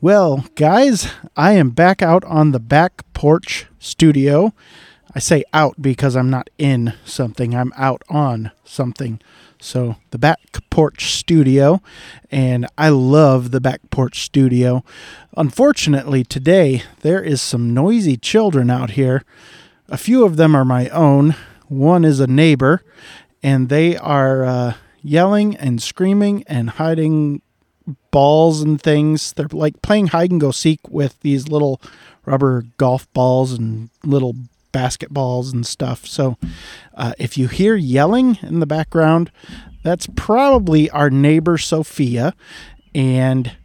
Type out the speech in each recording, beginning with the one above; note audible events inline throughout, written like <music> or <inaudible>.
Well, guys, I am back out on the back porch studio. I say out because I'm not in something, I'm out on something. So, the back porch studio, and I love the back porch studio. Unfortunately, today there is some noisy children out here a few of them are my own. One is a neighbor, and they are uh, yelling and screaming and hiding balls and things. They're like playing hide and go seek with these little rubber golf balls and little basketballs and stuff. So uh, if you hear yelling in the background, that's probably our neighbor Sophia and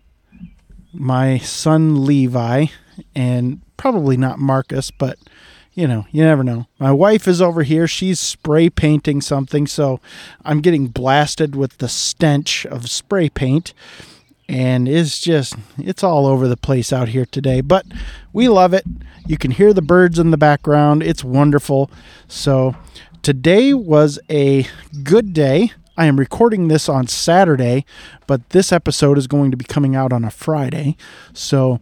my son Levi, and probably not Marcus, but you know, you never know. My wife is over here. She's spray painting something. So I'm getting blasted with the stench of spray paint. And it's just, it's all over the place out here today. But we love it. You can hear the birds in the background. It's wonderful. So today was a good day. I am recording this on Saturday, but this episode is going to be coming out on a Friday. So,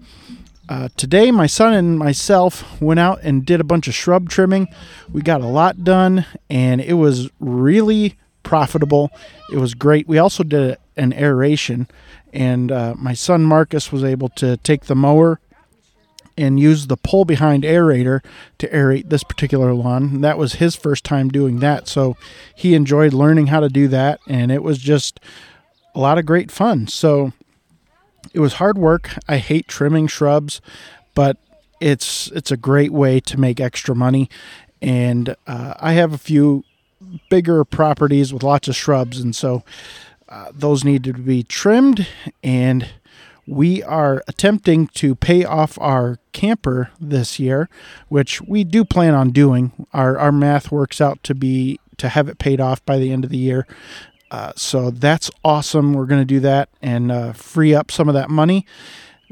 uh, today, my son and myself went out and did a bunch of shrub trimming. We got a lot done, and it was really profitable. It was great. We also did an aeration, and uh, my son Marcus was able to take the mower and use the pull behind aerator to aerate this particular lawn. And that was his first time doing that, so he enjoyed learning how to do that, and it was just a lot of great fun. So it was hard work. I hate trimming shrubs, but it's it's a great way to make extra money. And uh, I have a few bigger properties with lots of shrubs, and so uh, those need to be trimmed. And we are attempting to pay off our camper this year, which we do plan on doing. Our our math works out to be to have it paid off by the end of the year. Uh, so that's awesome. We're going to do that and uh, free up some of that money,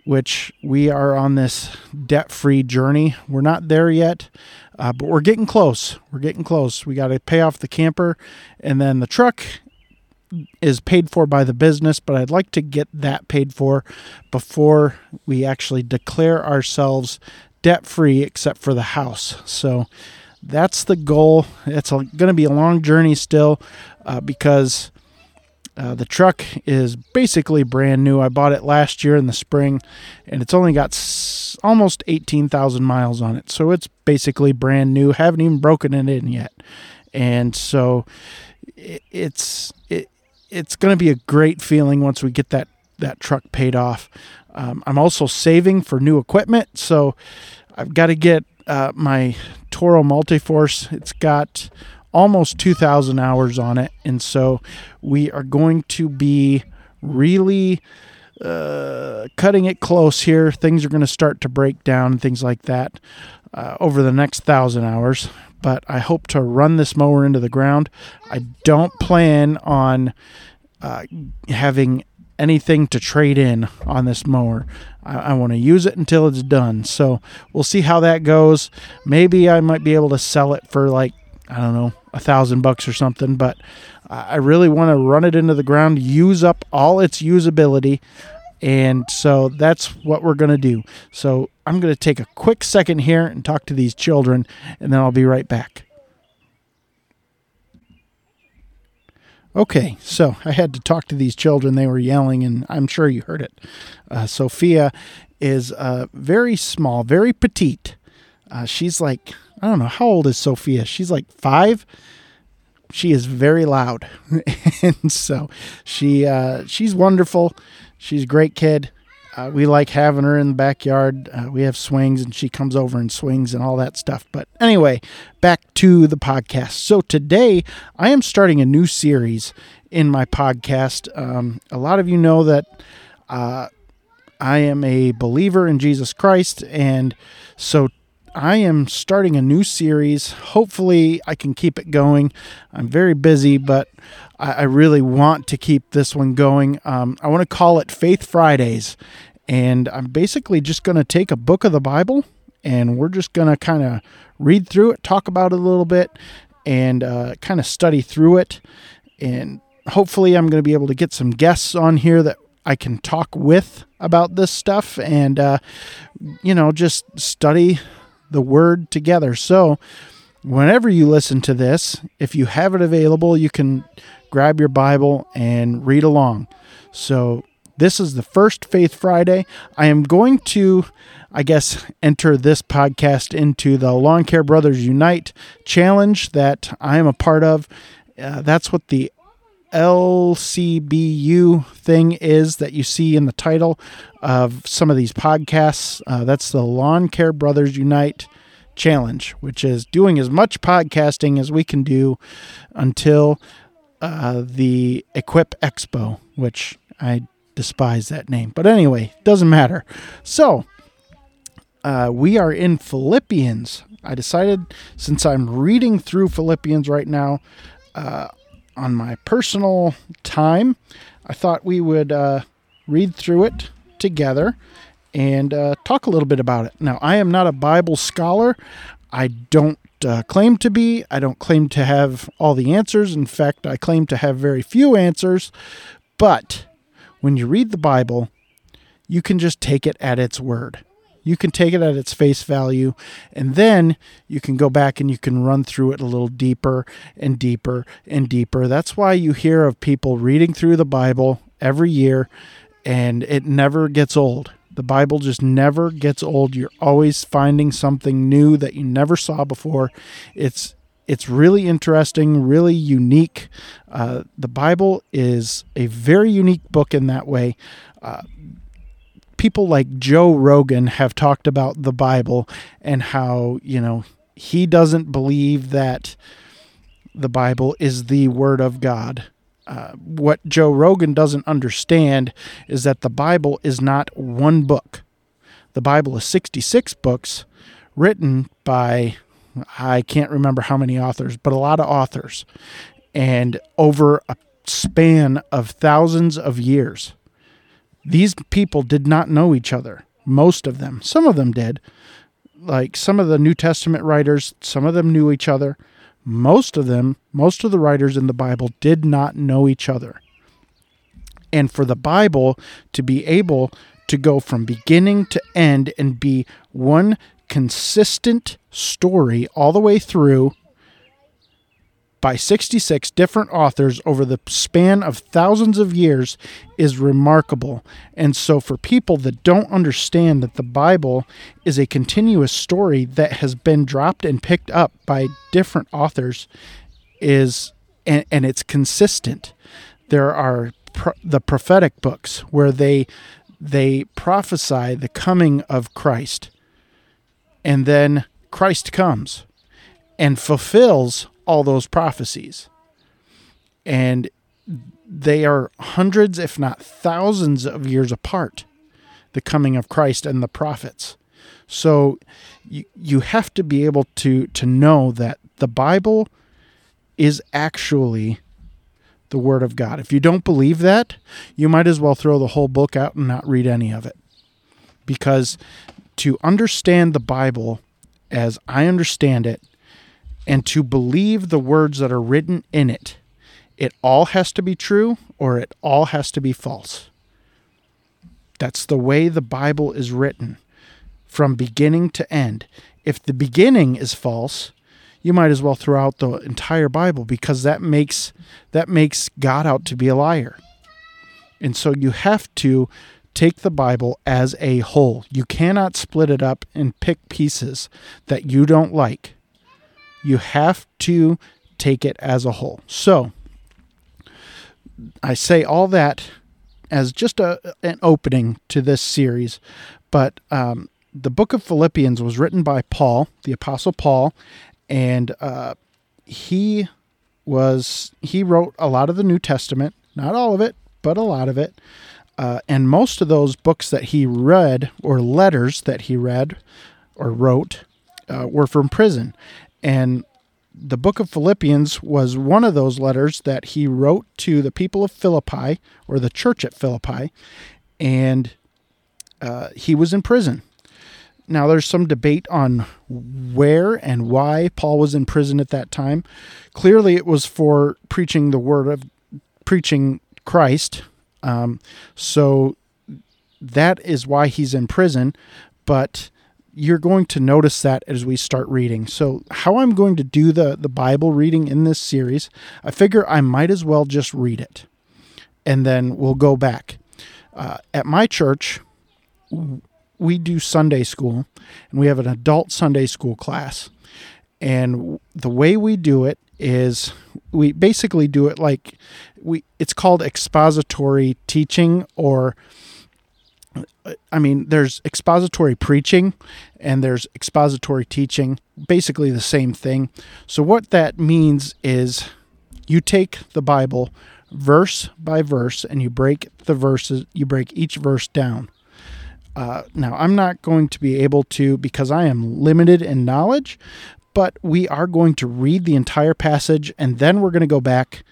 which we are on this debt free journey. We're not there yet, uh, but we're getting close. We're getting close. We got to pay off the camper, and then the truck is paid for by the business, but I'd like to get that paid for before we actually declare ourselves debt free, except for the house. So that's the goal. It's going to be a long journey still uh, because uh, the truck is basically brand new. I bought it last year in the spring, and it's only got s- almost 18,000 miles on it. So it's basically brand new. Haven't even broken it in yet, and so it, it's it, it's going to be a great feeling once we get that that truck paid off. Um, I'm also saving for new equipment, so I've got to get uh, my Toro Multiforce. It's got almost 2,000 hours on it. And so we are going to be really uh, cutting it close here. Things are going to start to break down things like that uh, over the next thousand hours. But I hope to run this mower into the ground. I don't plan on uh, having anything to trade in on this mower. I, I want to use it until it's done. So we'll see how that goes. Maybe I might be able to sell it for like, I don't know, a thousand bucks or something, but I really want to run it into the ground, use up all its usability. And so that's what we're going to do. So I'm going to take a quick second here and talk to these children, and then I'll be right back. Okay, so I had to talk to these children. They were yelling, and I'm sure you heard it. Uh, Sophia is uh, very small, very petite. Uh, she's like, I don't know, how old is Sophia? She's like five. She is very loud. <laughs> and so she uh, she's wonderful. She's a great kid. Uh, we like having her in the backyard. Uh, we have swings, and she comes over and swings and all that stuff. But anyway, back to the podcast. So today I am starting a new series in my podcast. Um, a lot of you know that uh, I am a believer in Jesus Christ, and so I am starting a new series. Hopefully, I can keep it going. I'm very busy, but I, I really want to keep this one going. Um, I want to call it Faith Fridays, and I'm basically just going to take a book of the Bible and we're just going to kind of read through it, talk about it a little bit, and uh, kind of study through it. And hopefully, I'm going to be able to get some guests on here that I can talk with about this stuff and, uh, you know, just study the word together. So, whenever you listen to this, if you have it available, you can grab your Bible and read along. So, this is the first Faith Friday. I am going to, I guess, enter this podcast into the Lawn Care Brothers Unite challenge that I am a part of. Uh, that's what the LCBU thing is that you see in the title of some of these podcasts. Uh, that's the Lawn Care Brothers Unite challenge, which is doing as much podcasting as we can do until uh, the Equip Expo, which I despise that name. But anyway, doesn't matter. So, uh, we are in Philippians. I decided since I'm reading through Philippians right now uh, on my personal time, I thought we would uh, read through it together and uh, talk a little bit about it. Now, I am not a Bible scholar. I don't uh, claim to be. I don't claim to have all the answers. In fact, I claim to have very few answers. But when you read the Bible, you can just take it at its word. You can take it at its face value, and then you can go back and you can run through it a little deeper and deeper and deeper. That's why you hear of people reading through the Bible every year, and it never gets old. The Bible just never gets old. You're always finding something new that you never saw before. It's it's really interesting, really unique. Uh, the Bible is a very unique book in that way. Uh, people like Joe Rogan have talked about the Bible and how, you know, he doesn't believe that the Bible is the Word of God. Uh, what Joe Rogan doesn't understand is that the Bible is not one book. The Bible is 66 books written by I can't remember how many authors, but a lot of authors. And over a span of thousands of years, these people did not know each other. Most of them. Some of them did. Like some of the New Testament writers, some of them knew each other. Most of them, most of the writers in the Bible did not know each other. And for the Bible to be able to go from beginning to end and be one consistent story all the way through by 66 different authors over the span of thousands of years is remarkable. And so, for people that don't understand that the Bible is a continuous story that has been dropped and picked up by different authors, is and, and it's consistent. There are pro- the prophetic books where they they prophesy the coming of Christ and then Christ comes and fulfills all those prophecies. And they are hundreds, if not thousands, of years apart the coming of Christ and the prophets. So you, you have to be able to, to know that the Bible is actually the Word of God. If you don't believe that, you might as well throw the whole book out and not read any of it. Because to understand the Bible as I understand it and to believe the words that are written in it, it all has to be true or it all has to be false. That's the way the Bible is written from beginning to end. If the beginning is false, you might as well throw out the entire Bible because that makes that makes God out to be a liar. And so you have to take the Bible as a whole. You cannot split it up and pick pieces that you don't like. You have to take it as a whole. So, I say all that as just a, an opening to this series, but um, the book of Philippians was written by Paul, the Apostle Paul, and uh, he was he wrote a lot of the New Testament, not all of it, but a lot of it. Uh, and most of those books that he read, or letters that he read or wrote, uh, were from prison. And the book of Philippians was one of those letters that he wrote to the people of Philippi, or the church at Philippi. And uh, he was in prison. Now, there's some debate on where and why Paul was in prison at that time. Clearly, it was for preaching the word of preaching Christ. Um, so that is why he's in prison. But you're going to notice that as we start reading. So, how I'm going to do the, the Bible reading in this series, I figure I might as well just read it and then we'll go back. Uh, at my church, we do Sunday school and we have an adult Sunday school class. And the way we do it is we basically do it like we it's called expository teaching or I mean, there's expository preaching and there's expository teaching, basically the same thing. So, what that means is you take the Bible verse by verse and you break the verses, you break each verse down. Uh, now, I'm not going to be able to because I am limited in knowledge, but we are going to read the entire passage and then we're going to go back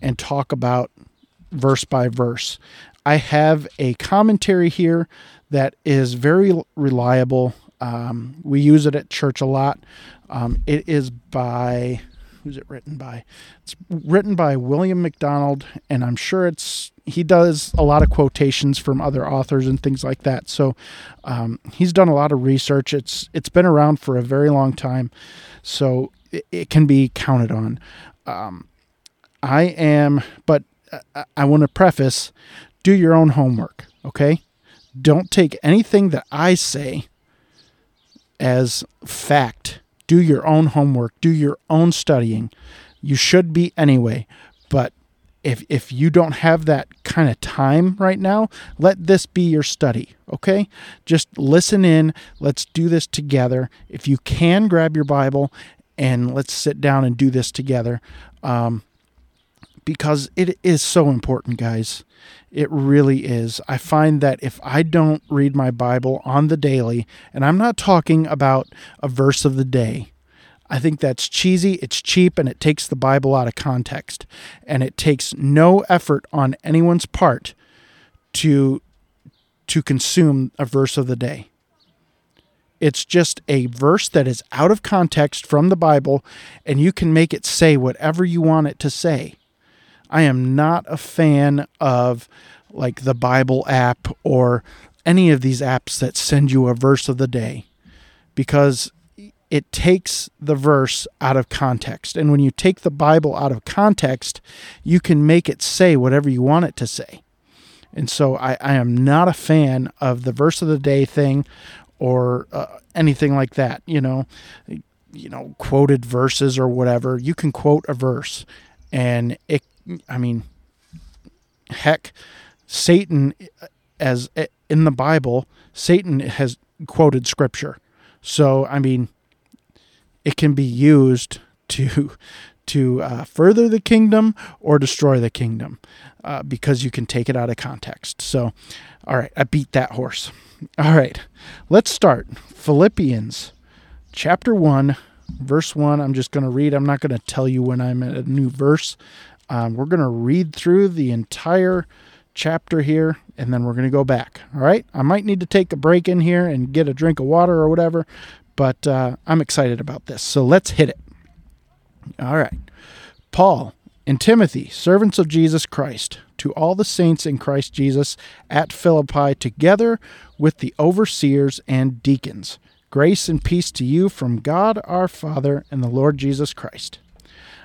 and talk about verse by verse. I have a commentary here that is very reliable. Um, we use it at church a lot. Um, it is by who's it written by? It's written by William MacDonald, and I'm sure it's he does a lot of quotations from other authors and things like that. So um, he's done a lot of research. It's it's been around for a very long time, so it, it can be counted on. Um, I am, but I, I want to preface: do your own homework. Okay, don't take anything that I say as fact do your own homework, do your own studying. You should be anyway, but if if you don't have that kind of time right now, let this be your study, okay? Just listen in, let's do this together. If you can grab your Bible and let's sit down and do this together. Um, because it is so important, guys. It really is. I find that if I don't read my Bible on the daily, and I'm not talking about a verse of the day, I think that's cheesy, it's cheap, and it takes the Bible out of context. And it takes no effort on anyone's part to to consume a verse of the day. It's just a verse that is out of context from the Bible, and you can make it say whatever you want it to say. I am not a fan of like the Bible app or any of these apps that send you a verse of the day because it takes the verse out of context. And when you take the Bible out of context, you can make it say whatever you want it to say. And so I, I am not a fan of the verse of the day thing or uh, anything like that. You know, you know, quoted verses or whatever. You can quote a verse, and it I mean, heck, Satan, as in the Bible, Satan has quoted scripture. So, I mean, it can be used to <laughs> to uh, further the kingdom or destroy the kingdom uh, because you can take it out of context. So, all right, I beat that horse. All right, let's start. Philippians chapter 1, verse 1. I'm just going to read. I'm not going to tell you when I'm at a new verse. Um, we're going to read through the entire chapter here and then we're going to go back. All right. I might need to take a break in here and get a drink of water or whatever, but uh, I'm excited about this. So let's hit it. All right. Paul and Timothy, servants of Jesus Christ, to all the saints in Christ Jesus at Philippi, together with the overseers and deacons. Grace and peace to you from God our Father and the Lord Jesus Christ.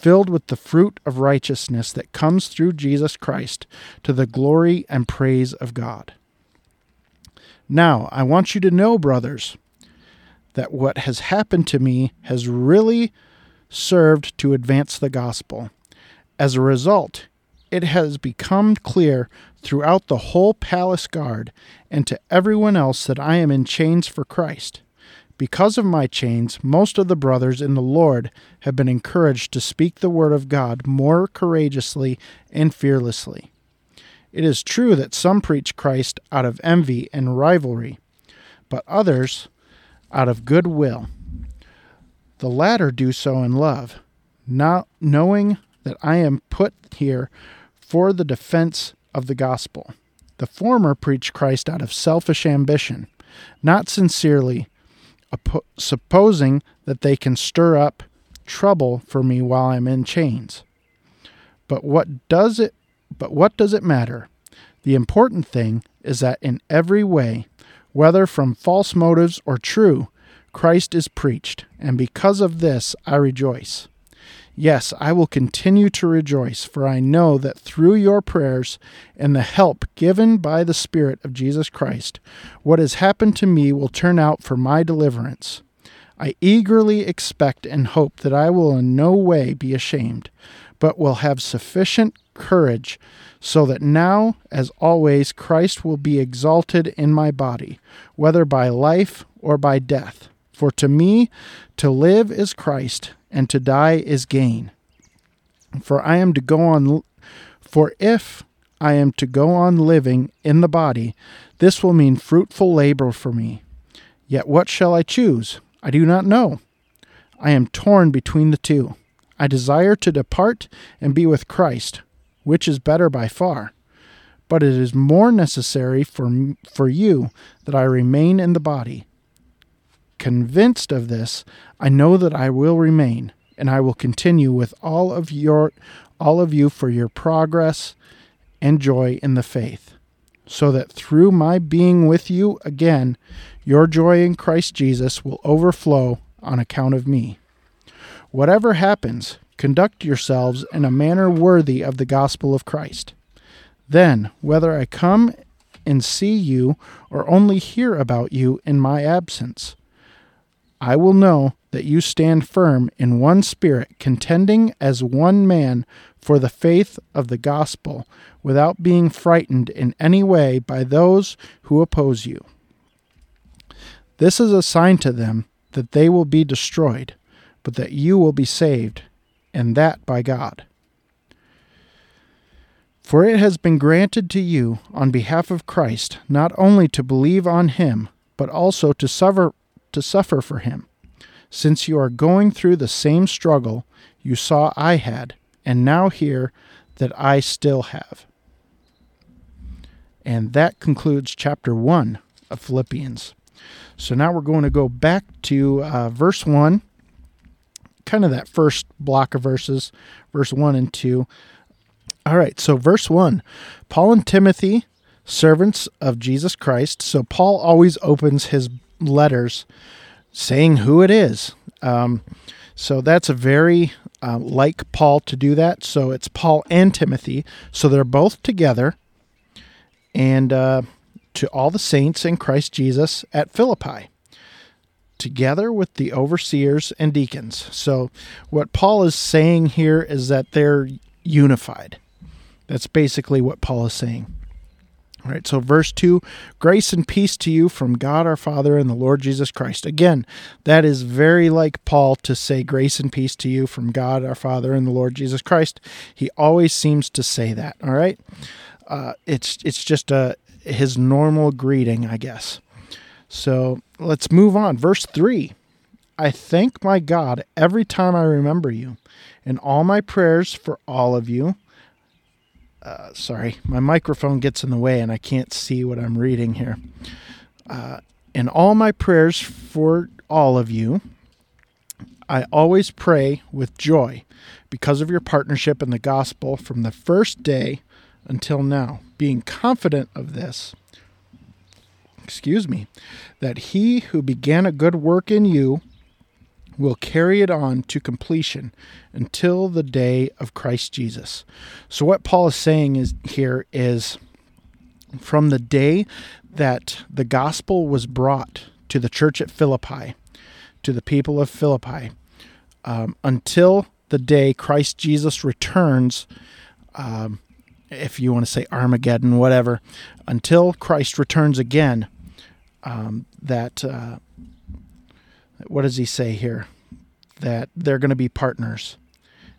filled with the fruit of righteousness that comes through Jesus Christ to the glory and praise of God. Now, I want you to know, brothers, that what has happened to me has really served to advance the gospel. As a result, it has become clear throughout the whole palace guard and to everyone else that I am in chains for Christ. Because of my chains, most of the brothers in the Lord have been encouraged to speak the word of God more courageously and fearlessly. It is true that some preach Christ out of envy and rivalry, but others out of good will. The latter do so in love, not knowing that I am put here for the defense of the gospel. The former preach Christ out of selfish ambition, not sincerely, supposing that they can stir up trouble for me while I'm in chains. But what does it but what does it matter? The important thing is that in every way, whether from false motives or true, Christ is preached, and because of this I rejoice. Yes, I will continue to rejoice, for I know that through your prayers and the help given by the Spirit of Jesus Christ, what has happened to me will turn out for my deliverance. I eagerly expect and hope that I will in no way be ashamed, but will have sufficient courage, so that now, as always, Christ will be exalted in my body, whether by life or by death. For to me, to live is Christ and to die is gain. For I am to go on for if I am to go on living in the body, this will mean fruitful labor for me. Yet what shall I choose? I do not know. I am torn between the two. I desire to depart and be with Christ, which is better by far. But it is more necessary for, for you that I remain in the body. Convinced of this, I know that I will remain, and I will continue with all of your all of you for your progress and joy in the faith, so that through my being with you again, your joy in Christ Jesus will overflow on account of me. Whatever happens, conduct yourselves in a manner worthy of the gospel of Christ. Then, whether I come and see you or only hear about you in my absence, I will know that you stand firm in one spirit, contending as one man for the faith of the gospel, without being frightened in any way by those who oppose you. This is a sign to them that they will be destroyed, but that you will be saved, and that by God. For it has been granted to you, on behalf of Christ, not only to believe on him, but also to suffer to suffer for him, since you are going through the same struggle you saw I had, and now hear that I still have. And that concludes chapter 1 of Philippians. So now we're going to go back to uh, verse 1, kind of that first block of verses, verse 1 and 2. All right, so verse 1 Paul and Timothy, servants of Jesus Christ. So Paul always opens his letters saying who it is. Um, so that's a very uh, like Paul to do that. So it's Paul and Timothy. So they're both together. And uh, to all the saints in Christ Jesus at Philippi, together with the overseers and deacons. So what Paul is saying here is that they're unified. That's basically what Paul is saying. All right, so verse 2 Grace and peace to you from God our Father and the Lord Jesus Christ. Again, that is very like Paul to say grace and peace to you from God our Father and the Lord Jesus Christ. He always seems to say that. All right, uh, it's it's just a his normal greeting, I guess. So let's move on. Verse 3 I thank my God every time I remember you. In all my prayers for all of you, uh, sorry, my microphone gets in the way and I can't see what I'm reading here. Uh, in all my prayers for all of you, I always pray with joy because of your partnership in the gospel from the first day until now, being confident of this. Excuse me, that he who began a good work in you will carry it on to completion until the day of Christ Jesus. So what Paul is saying is here is from the day that the gospel was brought to the church at Philippi, to the people of Philippi, um, until the day Christ Jesus returns, um, if you want to say Armageddon, whatever, until Christ returns again, um, that uh, what does he say here? That they're going to be partners,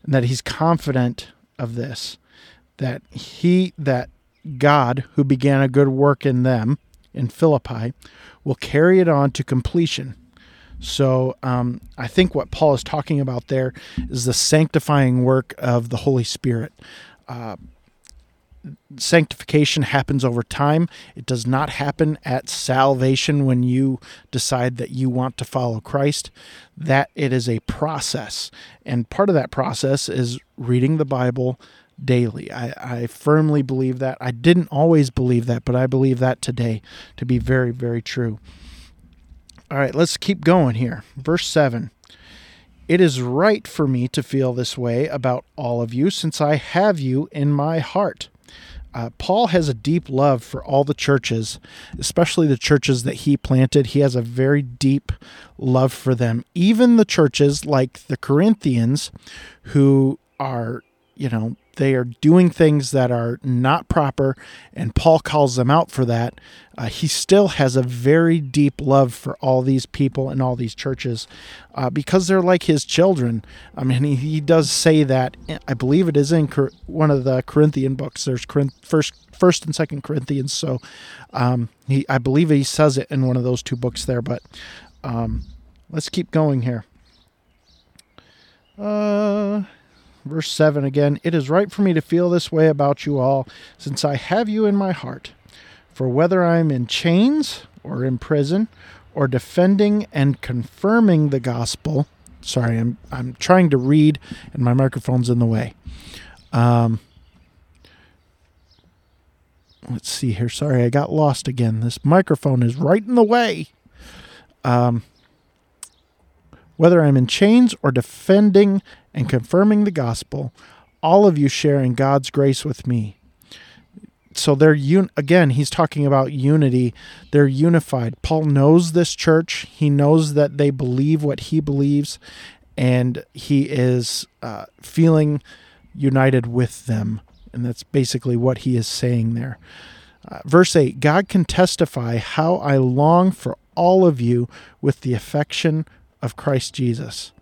and that he's confident of this, that he that God who began a good work in them in Philippi will carry it on to completion. So um, I think what Paul is talking about there is the sanctifying work of the Holy Spirit. Uh, sanctification happens over time. It does not happen at salvation when you decide that you want to follow Christ. That it is a process. And part of that process is reading the Bible daily. I, I firmly believe that. I didn't always believe that, but I believe that today to be very, very true. All right, let's keep going here. Verse 7. It is right for me to feel this way about all of you since I have you in my heart. Uh, Paul has a deep love for all the churches, especially the churches that he planted. He has a very deep love for them. Even the churches like the Corinthians, who are, you know, they are doing things that are not proper, and Paul calls them out for that. Uh, he still has a very deep love for all these people and all these churches uh, because they're like his children. I mean, he, he does say that. I believe it is in Cor- one of the Corinthian books. There's Corinth, first, first and second Corinthians. So, um, he, I believe he says it in one of those two books there. But um, let's keep going here. Uh Verse 7 again It is right for me to feel this way about you all, since I have you in my heart. For whether I am in chains or in prison, or defending and confirming the gospel, sorry, I'm, I'm trying to read and my microphone's in the way. Um, let's see here. Sorry, I got lost again. This microphone is right in the way. Um, whether I'm in chains or defending and confirming the gospel, all of you sharing God's grace with me. So they're un- again, he's talking about unity. They're unified. Paul knows this church. He knows that they believe what he believes, and he is uh, feeling united with them. And that's basically what he is saying there. Uh, verse 8 God can testify how I long for all of you with the affection of Christ Jesus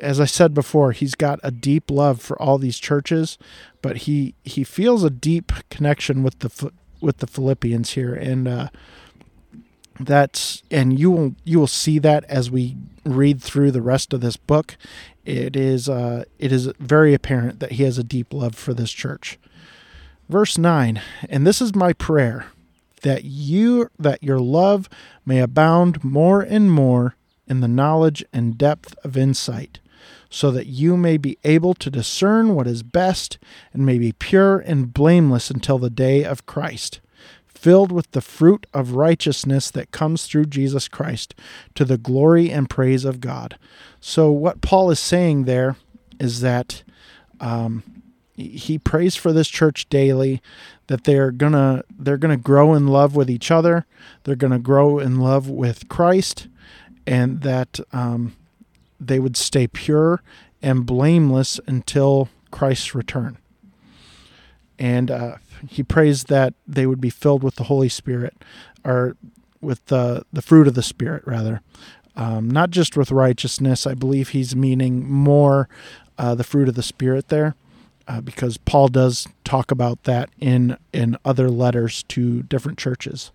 as I said before, he's got a deep love for all these churches, but he he feels a deep connection with the with the Philippians here, and uh, that's and you will you will see that as we read through the rest of this book. It is uh, it is very apparent that he has a deep love for this church. Verse nine, and this is my prayer that you that your love may abound more and more in the knowledge and depth of insight so that you may be able to discern what is best and may be pure and blameless until the day of Christ, filled with the fruit of righteousness that comes through Jesus Christ to the glory and praise of God. So, what Paul is saying there is that um, he prays for this church daily that they're gonna they're gonna grow in love with each other they're gonna grow in love with christ and that um, they would stay pure and blameless until Christ's return. And uh, he prays that they would be filled with the Holy Spirit, or with the, the fruit of the Spirit, rather. Um, not just with righteousness. I believe he's meaning more uh, the fruit of the Spirit there, uh, because Paul does talk about that in in other letters to different churches.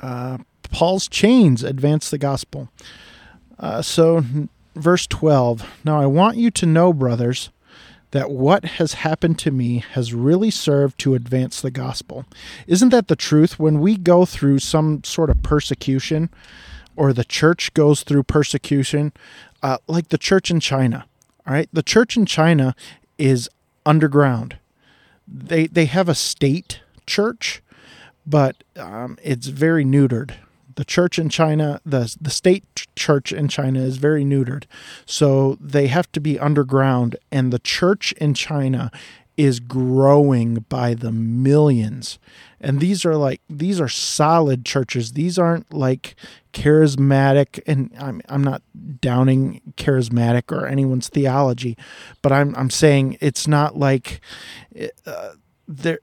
Uh, Paul's chains advance the gospel. Uh, so, verse 12 Now I want you to know, brothers, that what has happened to me has really served to advance the gospel. Isn't that the truth? When we go through some sort of persecution, or the church goes through persecution, uh, like the church in China, all right, the church in China is underground. They they have a state church, but um, it's very neutered the church in China, the the state church in China is very neutered. So they have to be underground and the church in China is growing by the millions. And these are like these are solid churches. These aren't like charismatic and I'm I'm not downing charismatic or anyone's theology, but I'm I'm saying it's not like uh, they're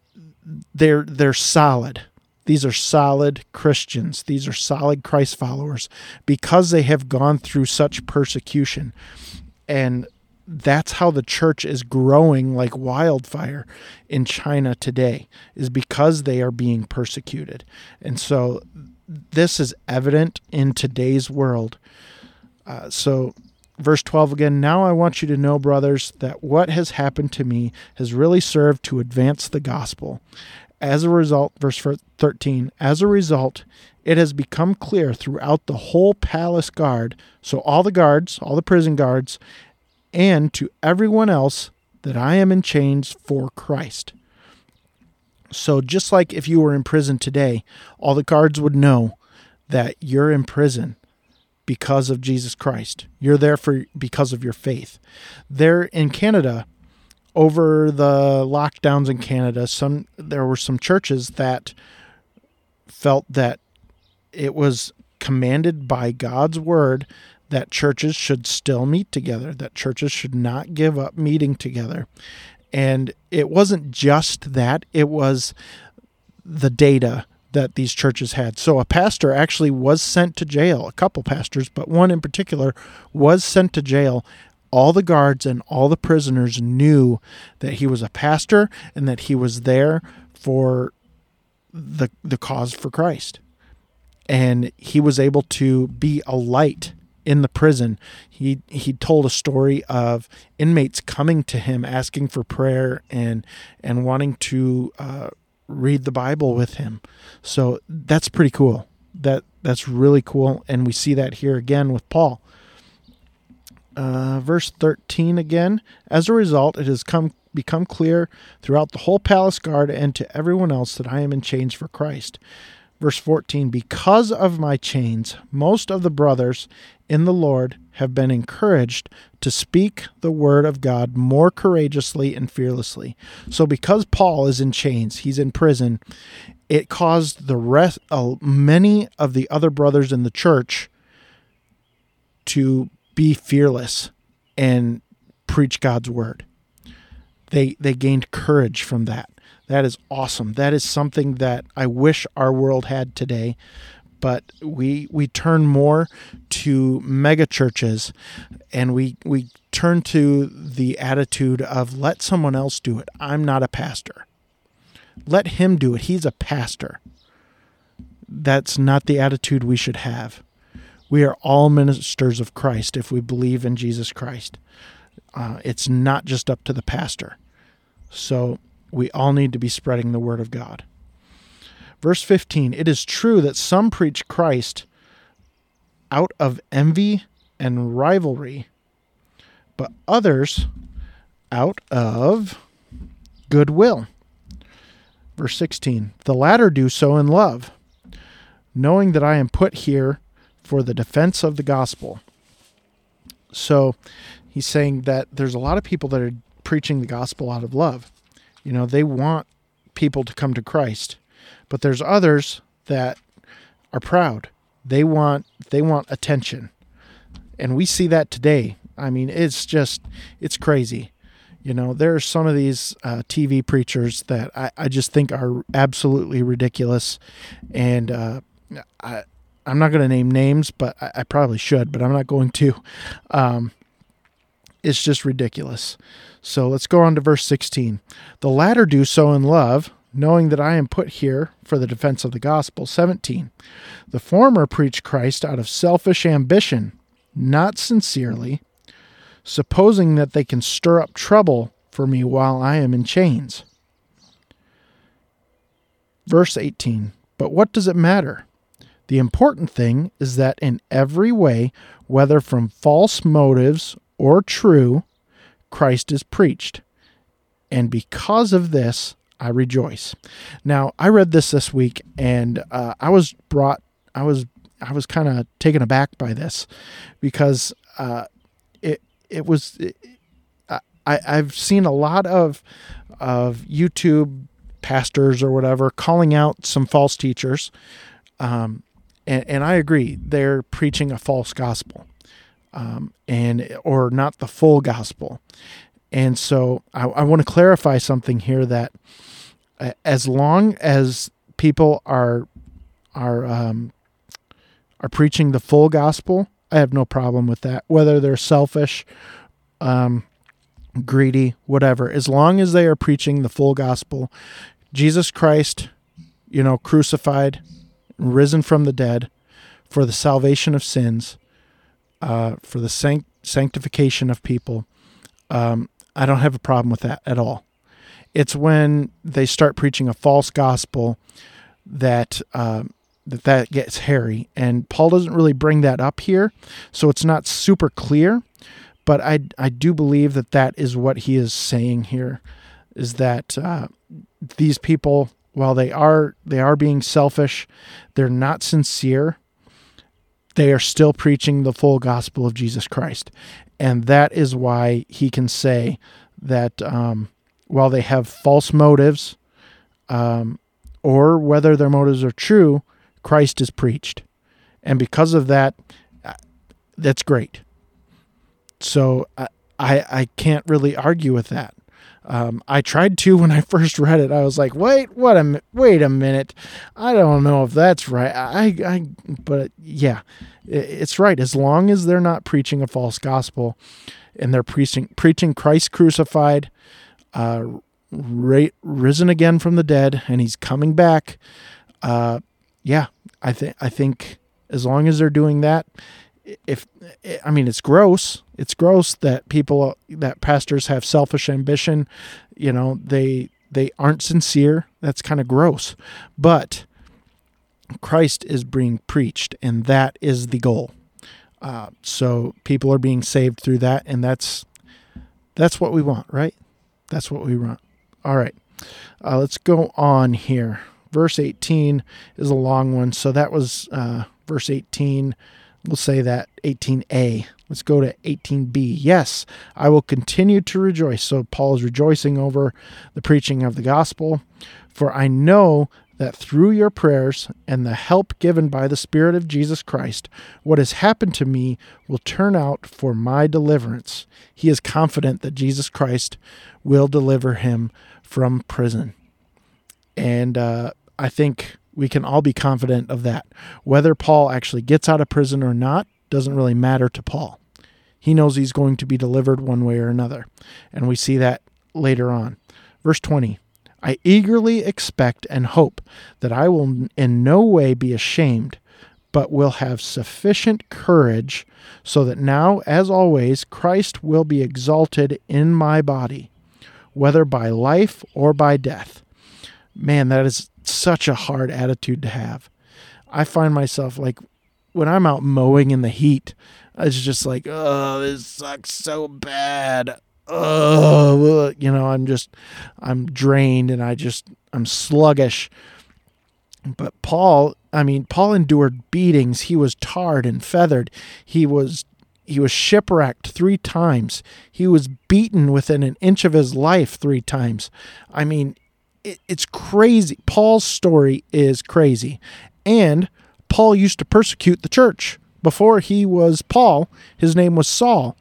they're they're solid these are solid Christians. These are solid Christ followers because they have gone through such persecution. And that's how the church is growing like wildfire in China today, is because they are being persecuted. And so this is evident in today's world. Uh, so, verse 12 again Now I want you to know, brothers, that what has happened to me has really served to advance the gospel as a result, verse 13, as a result, it has become clear throughout the whole palace guard, so all the guards, all the prison guards, and to everyone else that I am in chains for Christ. So, just like if you were in prison today, all the guards would know that you're in prison because of Jesus Christ. You're there for because of your faith. There in Canada, over the lockdowns in Canada, some there were some churches that felt that it was commanded by God's word that churches should still meet together, that churches should not give up meeting together. And it wasn't just that, it was the data that these churches had. So a pastor actually was sent to jail, a couple pastors, but one in particular was sent to jail all the guards and all the prisoners knew that he was a pastor and that he was there for the the cause for Christ. And he was able to be a light in the prison. He he told a story of inmates coming to him asking for prayer and and wanting to uh, read the Bible with him. So that's pretty cool. That that's really cool, and we see that here again with Paul. Uh, verse 13 again. As a result, it has come become clear throughout the whole palace guard and to everyone else that I am in chains for Christ. Verse 14 Because of my chains, most of the brothers in the Lord have been encouraged to speak the word of God more courageously and fearlessly. So, because Paul is in chains, he's in prison, it caused the rest, uh, many of the other brothers in the church to be fearless and preach God's word. They they gained courage from that. That is awesome. That is something that I wish our world had today. But we we turn more to mega churches and we we turn to the attitude of let someone else do it. I'm not a pastor. Let him do it. He's a pastor. That's not the attitude we should have. We are all ministers of Christ if we believe in Jesus Christ. Uh, it's not just up to the pastor. So we all need to be spreading the word of God. Verse 15 It is true that some preach Christ out of envy and rivalry, but others out of goodwill. Verse 16 The latter do so in love, knowing that I am put here for the defense of the gospel. So he's saying that there's a lot of people that are preaching the gospel out of love. You know, they want people to come to Christ, but there's others that are proud. They want they want attention. And we see that today. I mean, it's just it's crazy. You know, there are some of these uh, TV preachers that I, I just think are absolutely ridiculous, and uh, I I'm not going to name names, but I, I, probably should, but I'm not going to. Um, it's just ridiculous. So let's go on to verse 16. The latter do so in love, knowing that I am put here for the defense of the gospel. 17. The former preach Christ out of selfish ambition, not sincerely, supposing that they can stir up trouble for me while I am in chains. Verse 18 But what does it matter? The important thing is that in every way, whether from false motives or true, Christ is preached. And because of this, I rejoice. Now, I read this this week and uh, I was brought, I was, I was kind of taken aback by this because uh, it, it was, it, I, I've seen a lot of, of YouTube pastors or whatever calling out some false teachers. Um, and, and I agree, they're preaching a false gospel. Um, and or not the full gospel. And so I, I want to clarify something here that uh, as long as people are are um, are preaching the full gospel, I have no problem with that. Whether they're selfish, um, greedy, whatever, as long as they are preaching the full gospel, Jesus Christ, you know, crucified, risen from the dead, for the salvation of sins, uh, for the sanct- sanctification of people. Um, I don't have a problem with that at all. It's when they start preaching a false gospel that uh, that that gets hairy, and Paul doesn't really bring that up here, so it's not super clear. But I I do believe that that is what he is saying here, is that uh, these people, while they are they are being selfish, they're not sincere. They are still preaching the full gospel of Jesus Christ, and that is why he can say that um, while they have false motives, um, or whether their motives are true, Christ is preached. And because of that, uh, that's great. So I, I, I can't really argue with that. Um, I tried to when I <laughs> first read it. I was like, "Wait, what a wait a minute! I don't know if that's right." I, I, but yeah, it's right. As long as they're not preaching a false gospel, and they're preaching preaching Christ crucified, uh, ra- risen again from the dead, and He's coming back. Uh, yeah, I think I think as long as they're doing that, if I mean it's gross. It's gross that people that pastors have selfish ambition. You know, they they aren't sincere. That's kind of gross. But Christ is being preached, and that is the goal. Uh, so people are being saved through that, and that's that's what we want, right? That's what we want. All right, uh, let's go on here. Verse 18 is a long one, so that was uh, verse 18 We'll say that 18a. Let's go to 18b. Yes, I will continue to rejoice. So Paul is rejoicing over the preaching of the gospel. For I know that through your prayers and the help given by the Spirit of Jesus Christ, what has happened to me will turn out for my deliverance. He is confident that Jesus Christ will deliver him from prison. And uh, I think we can all be confident of that. Whether Paul actually gets out of prison or not doesn't really matter to Paul. He knows he's going to be delivered one way or another. And we see that later on. Verse 20 I eagerly expect and hope that I will in no way be ashamed, but will have sufficient courage, so that now, as always, Christ will be exalted in my body, whether by life or by death. Man, that is such a hard attitude to have. I find myself like when I'm out mowing in the heat, it's just like, oh, this sucks so bad. Oh, you know, I'm just, I'm drained and I just, I'm sluggish. But Paul, I mean, Paul endured beatings. He was tarred and feathered. He was he was shipwrecked three times. He was beaten within an inch of his life three times. I mean, it, it's crazy. Paul's story is crazy. And Paul used to persecute the church. Before he was Paul, his name was Saul.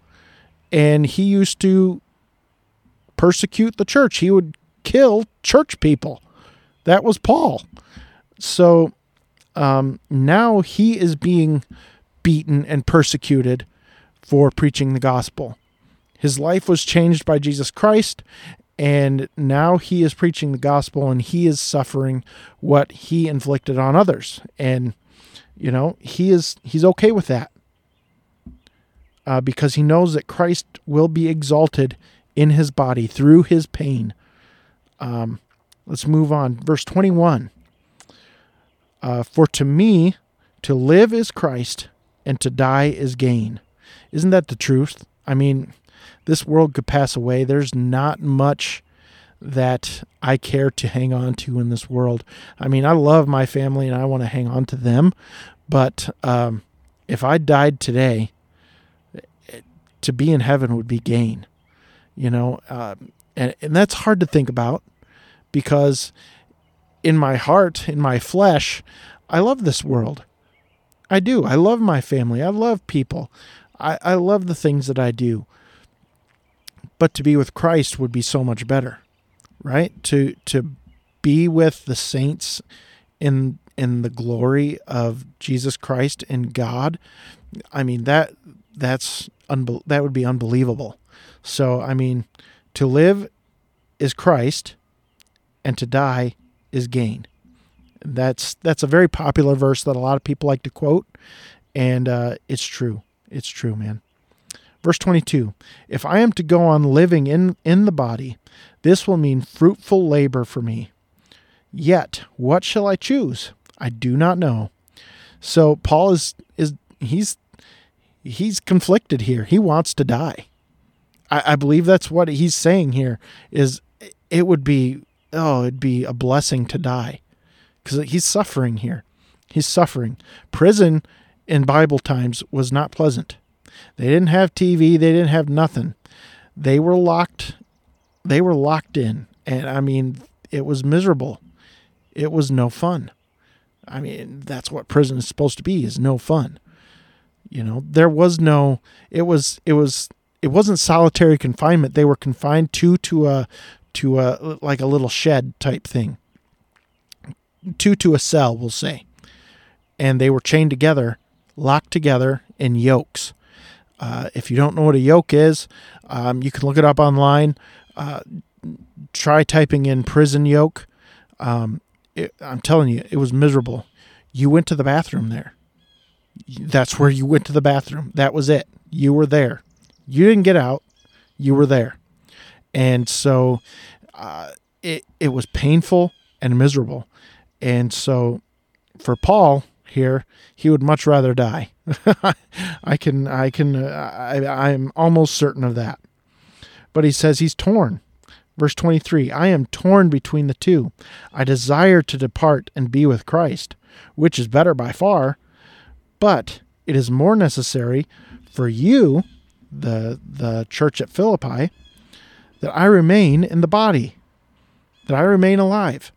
And he used to persecute the church. He would kill church people. That was Paul. So um, now he is being beaten and persecuted for preaching the gospel. His life was changed by Jesus Christ, and now he is preaching the gospel and he is suffering what he inflicted on others and you know he is he's okay with that uh, because he knows that christ will be exalted in his body through his pain. Um, let's move on. Verse 21 uh, For to me, to live is Christ, and to die is gain. Isn't that the truth? I mean, this world could pass away. There's not much that I care to hang on to in this world. I mean, I love my family and I want to hang on to them, but um, if I died today, to be in heaven would be gain, you know, uh, and and that's hard to think about because in my heart, in my flesh, I love this world. I do. I love my family. I love people. I, I love the things that I do. But to be with Christ would be so much better, right? To to be with the saints in in the glory of Jesus Christ and God. I mean that that's unbe- that would be unbelievable. So I mean, to live is Christ, and to die is gain. That's that's a very popular verse that a lot of people like to quote, and uh, it's true. It's true, man. Verse 22 If I am to go on living in, in the body, this will mean fruitful labor for me. Yet, what shall I choose? I do not know. So Paul is is he's he's conflicted here. He wants to die. I, I believe that's what he's saying here is it would be oh it'd be a blessing to die because he's suffering here. He's suffering. Prison in Bible times was not pleasant. They didn't have TV, they didn't have nothing. They were locked they were locked in and I mean it was miserable. It was no fun. I mean, that's what prison is supposed to be is no fun. You know, there was no it was it was it wasn't solitary confinement. They were confined to to a to a like a little shed type thing. Two to a cell, we'll say. And they were chained together, locked together in yokes. Uh, if you don't know what a yoke is, um, you can look it up online. Uh, try typing in prison yoke. Um, it, I'm telling you, it was miserable. You went to the bathroom there. That's where you went to the bathroom. That was it. You were there. You didn't get out. You were there. And so uh, it, it was painful and miserable. And so for Paul here, he would much rather die. <laughs> I can, I can, uh, I, I'm almost certain of that. But he says he's torn. Verse 23 I am torn between the two. I desire to depart and be with Christ, which is better by far, but it is more necessary for you, the, the church at Philippi, that I remain in the body, that I remain alive.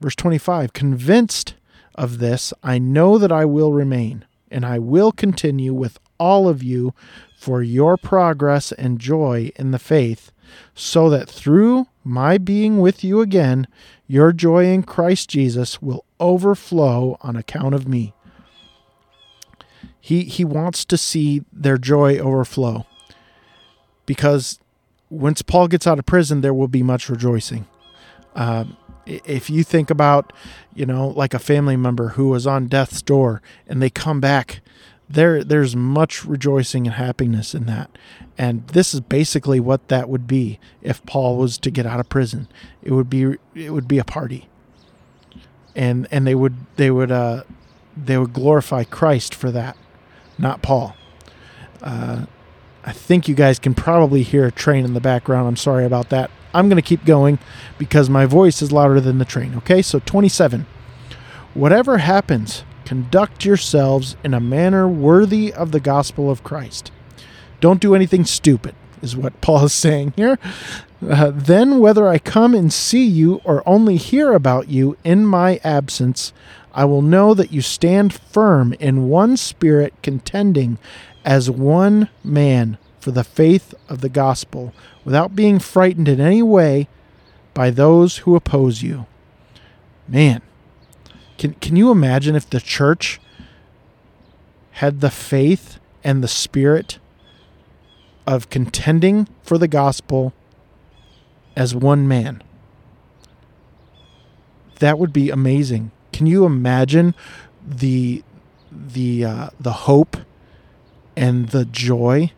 Verse 25 Convinced of this, I know that I will remain, and I will continue with all of you for your progress and joy in the faith so that through my being with you again, your joy in Christ Jesus will overflow on account of me. He, he wants to see their joy overflow because once Paul gets out of prison, there will be much rejoicing. Uh, if you think about, you know, like a family member who was on death's door and they come back there there's much rejoicing and happiness in that. And this is basically what that would be if Paul was to get out of prison. It would be it would be a party. And and they would they would uh they would glorify Christ for that, not Paul. Uh, I think you guys can probably hear a train in the background. I'm sorry about that. I'm going to keep going because my voice is louder than the train. Okay, so 27. Whatever happens, Conduct yourselves in a manner worthy of the gospel of Christ. Don't do anything stupid, is what <laughs> Paul is saying here. Uh, then, whether I come and see you or only hear about you in my absence, I will know that you stand firm in one spirit, contending as one man for the faith of the gospel, without being frightened in any way by those who oppose you. Man, can can you imagine if the church had the faith and the spirit of contending for the gospel as one man? That would be amazing. Can you imagine the the uh, the hope and the joy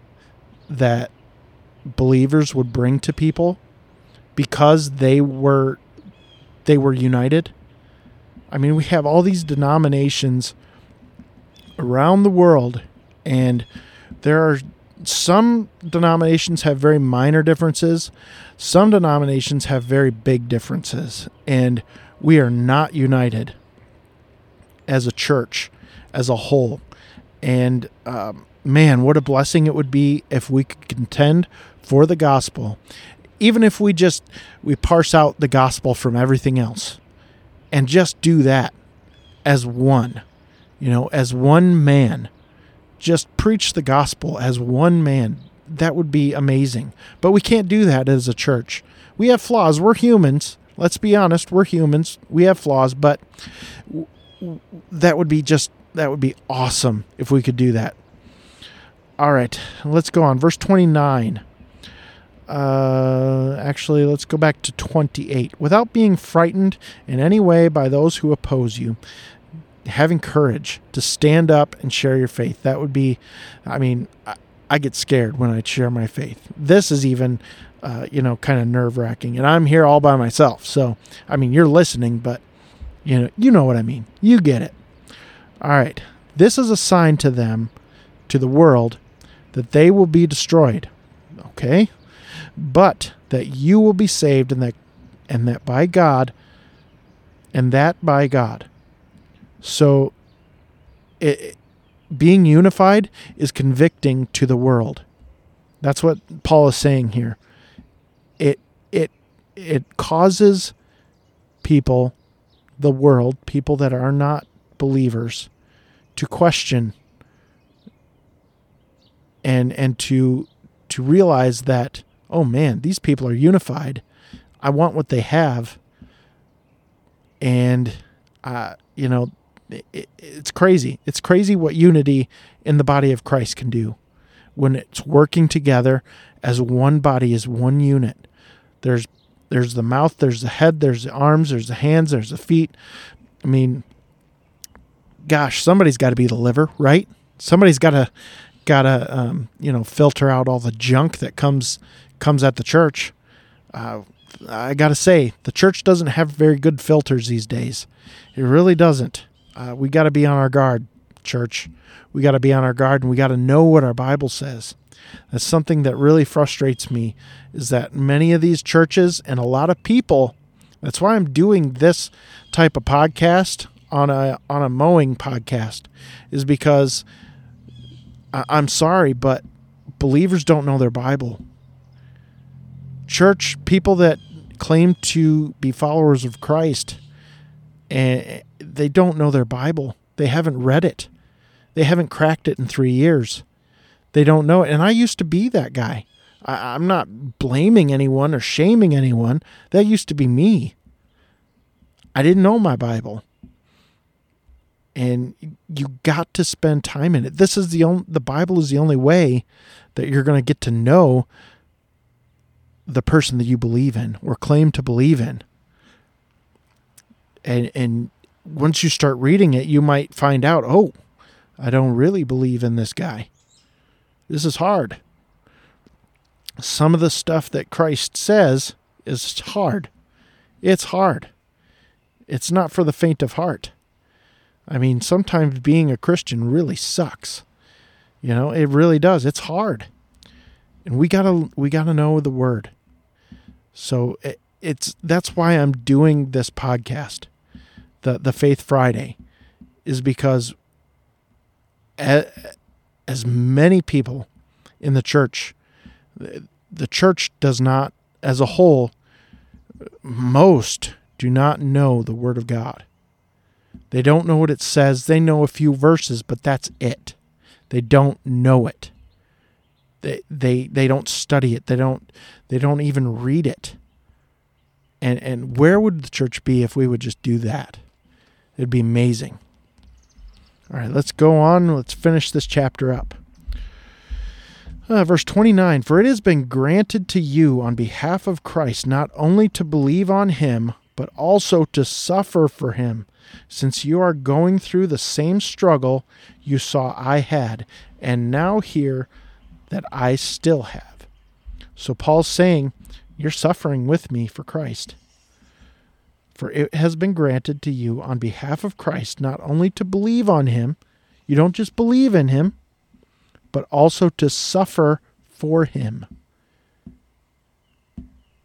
that believers would bring to people because they were they were united. I mean, we have all these denominations around the world and there are some denominations have very minor differences. Some denominations have very big differences and we are not united as a church as a whole. And um, man, what a blessing it would be if we could contend for the gospel, even if we just we parse out the gospel from everything else, and just do that as one, you know, as one man. Just preach the gospel as one man. That would be amazing. But we can't do that as a church. We have flaws. We're humans. Let's be honest. We're humans. We have flaws, but that would be just that would be awesome if we could do that. All right, let's go on. Verse 29. Uh, actually, let's go back to 28. Without being frightened in any way by those who oppose you, having courage to stand up and share your faith. That would be, I mean, I, I get scared when I share my faith. This is even, uh, you know, kind of nerve wracking. And I'm here all by myself. So, I mean, you're listening, but, you know, you know what I mean. You get it. All right. This is a sign to them, to the world, that they will be destroyed. Okay? But that you will be saved and that and that by God and that by God. So it, being unified is convicting to the world. That's what Paul is saying here. It it it causes people, the world, people that are not believers, to question and and to to realize that oh man these people are unified. I want what they have. And uh, you know it, it's crazy. It's crazy what unity in the body of christ can do when it's working together as one body as one unit. There's there's the mouth there's the head there's the arms there's the hands there's the feet. I mean gosh, somebody's got to be the liver, right? Somebody's got to got to um, you know filter out all the junk that comes comes at the church. Uh, I got to say, the church doesn't have very good filters these days. It really doesn't. Uh, we got to be on our guard, church. We got to be on our guard, and we got to know what our Bible says. That's something that really frustrates me. Is that many of these churches and a lot of people. That's why I'm doing this type of podcast on a on a mowing podcast is because I, I'm sorry, but believers don't know their Bible. Church people that claim to be followers of Christ and they don't know their Bible. They haven't read it. They haven't cracked it in three years. They don't know it. And I used to be that guy. I, am not blaming anyone or shaming anyone. That used to be me. I didn't know my Bible and you got to spend time in it. This is the only the Bible is the only way that you're going to get to know the person that you believe in or claim to believe in. And and once you start reading it, you might find out, "Oh, I don't really believe in this guy." This is hard. Some of the stuff that Christ says is hard. It's hard. It's not for the faint of heart. I mean, sometimes being a Christian really sucks. You know, it really does. It's hard. And we got to we got to know the word. So it, it's that's why I'm doing this podcast. The the Faith Friday is because as, as many people in the church the church does not as a whole most do not know the word of God. They don't know what it says. They know a few verses, but that's it. They don't know it. They they they don't study it. They don't they don't even read it. And and where would the church be if we would just do that? It'd be amazing. All right, let's go on. Let's finish this chapter up. Uh, verse 29 For it has been granted to you on behalf of Christ not only to believe on him, but also to suffer for him, since you are going through the same struggle you saw I had, and now hear that I still have. So Paul's saying, You're suffering with me for Christ. For it has been granted to you on behalf of Christ not only to believe on him, you don't just believe in him, but also to suffer for him.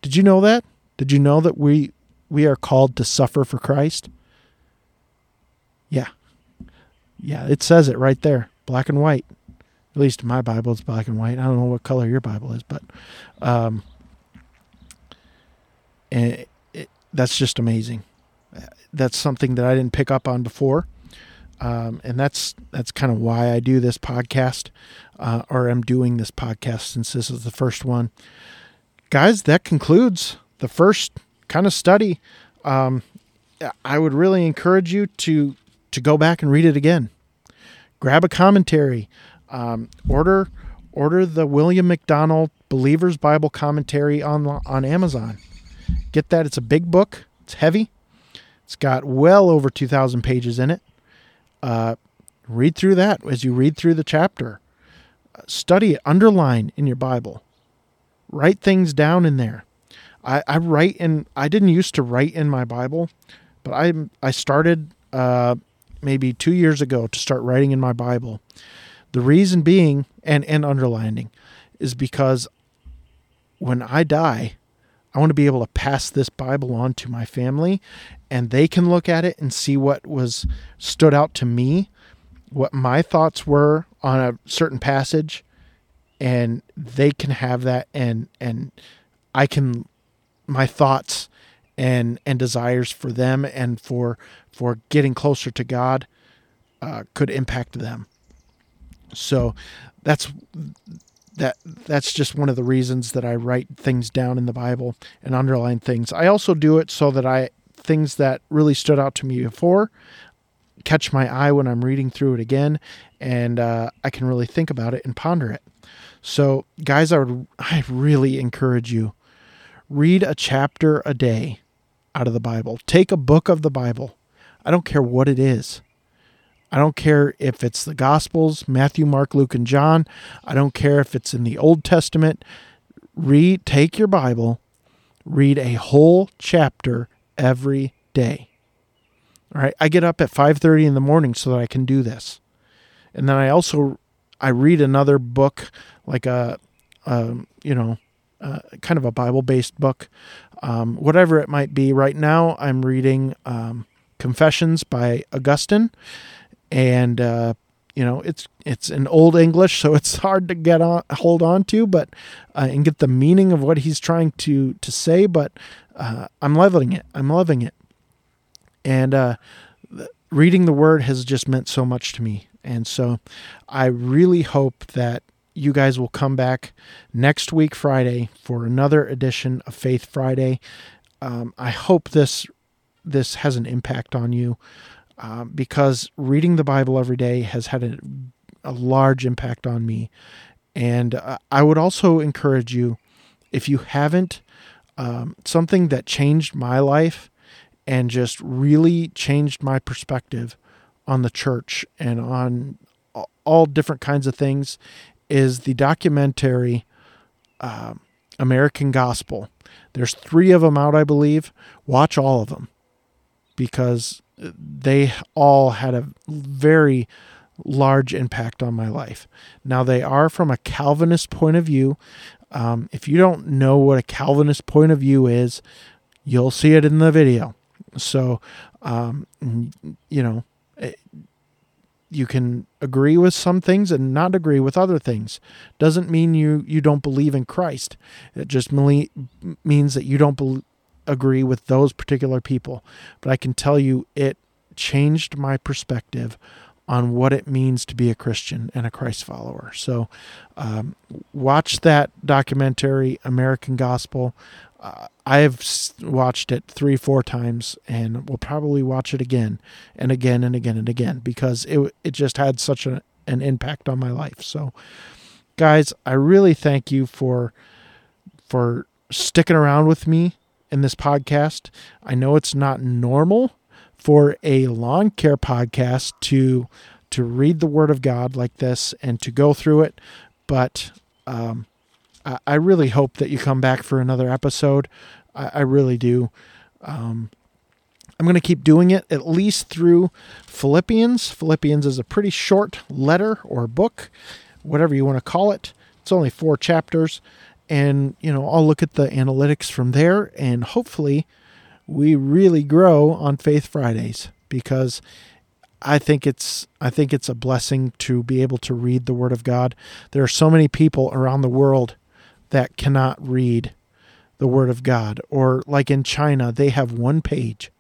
Did you know that? Did you know that we we are called to suffer for Christ? Yeah. Yeah, it says it right there, black and white. At least my Bible is black and white. I don't know what color your Bible is, but um, it, it, that's just amazing. That's something that I didn't pick up on before, um, and that's that's kind of why I do this podcast, uh, or am doing this podcast since this is the first one. Guys, that concludes the first kind of study. Um, I would really encourage you to to go back and read it again. Grab a commentary. Um, order order the William MacDonald Believer's Bible Commentary on on Amazon. Get that. It's a big book. It's heavy. It's got well over 2,000 pages in it. Uh, read through that as you read through the chapter. Study it. Underline in your Bible. Write things down in there. I, I write in. I didn't used to write in my Bible, but I I started uh, maybe two years ago to start writing in my Bible. The reason being, and, and underlining, is because when I die, I want to be able to pass this Bible on to my family and they can look at it and see what was stood out to me, what my thoughts were on a certain passage and they can have that and and I can my thoughts and and desires for them and for for getting closer to God uh, could impact them. So that's that that's just one of the reasons that I write things down in the Bible and underline things. I also do it so that I things that really stood out to me before catch my eye when I'm reading through it again, and uh, I can really think about it and ponder it. So, guys, I would I really encourage you read a chapter a day out of the Bible. Take a book of the Bible. I don't care what it is. I don't care if it's the Gospels, Matthew, Mark, Luke, and John. I don't care if it's in the Old Testament. Read, take your Bible, read a whole chapter every day. All right, I get up at 5:30 in the morning so that I can do this. And then I also I read another book like a, a you know, uh, kind of a Bible-based book, um, whatever it might be. Right now, I'm reading um, Confessions by Augustine, and uh, you know it's it's in old English, so <laughs> it's hard to get on hold on to, but uh, and get the meaning of what he's trying to to say. But uh, I'm loving it. I'm loving it, and uh, reading the Word has just meant so much to me. And so, I really hope that you guys will come back next week Friday for another edition of Faith Friday. Um, I hope this this has an impact on you. Uh, because reading the Bible every day has had a, a large impact on me. And uh, I would also encourage you, if you haven't, um, something that changed my life and just really changed my perspective on the church and on all different kinds of things is the documentary uh, American Gospel. There's three of them out, I believe. Watch all of them because they all had a very large impact on my life. Now, they are from a Calvinist point of view. Um, if you don't know what a Calvinist point of view is, you'll see it in the video. So, um, you know, you can agree with some things and not agree with other things. Doesn't mean you you don't believe in Christ. It just means that you don't be- agree with those particular people, but I can tell you it changed my perspective on what it means to be a Christian and a Christ follower. So, um, watch that documentary, American Gospel. Uh, I've watched it three, four times, and will probably watch it again and again and again and again because it it just had such a, an impact on my life. So, guys, I really thank you for for sticking around with me in this podcast. I know it's not normal for a lawn care podcast to to read the Word of God like this and to go through it, but um, I, really hope that you come back for another episode. I, I really do. Um, I'm going to keep doing it at least through Philippians. Philippians is a pretty short letter or book, whatever you want to call it. It's only four chapters. And, you know, I'll look at the analytics from there and hopefully we really grow on Faith Fridays because I think it's I think it's a blessing to be able to read the Word of God. There are so many people around the world that cannot read the Word of God, or like in China, they have one page.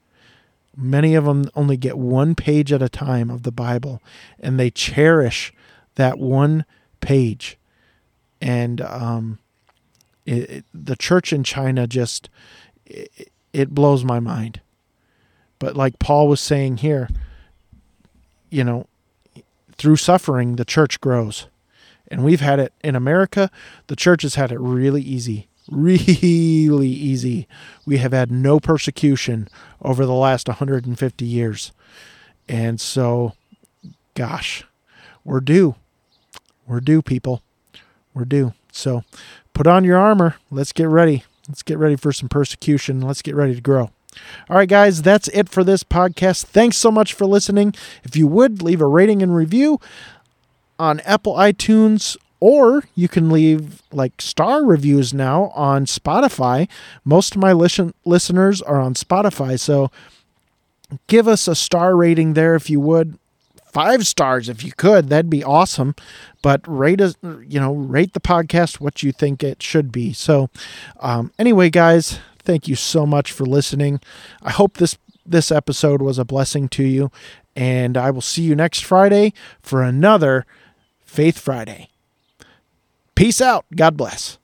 Many of them only get one page at a time of the Bible, and they cherish that one page. And um, it, it, the church in China just it, it blows my mind. But like Paul was saying here, you know, through suffering, the church grows. And we've had it in America, the church has had it really easy. Really easy. We have had no persecution over the last 150 years. And so, gosh, we're due. We're due, people. We're due. So put on your armor. Let's get ready. Let's get ready for some persecution. Let's get ready to grow. All right, guys, that's it for this podcast. Thanks so much for listening. If you would, leave a rating and review on Apple iTunes, or you can leave like star reviews now on Spotify. Most of my listen- listeners are on Spotify, so give us a star rating there if you would. Five stars if you could, that'd be awesome. But rate us, you know, rate the podcast what you think it should be. So, um, anyway, guys, Thank you so much for listening. I hope this this episode was a blessing to you, and I will see you next Friday for another Faith Friday. Peace out. God bless.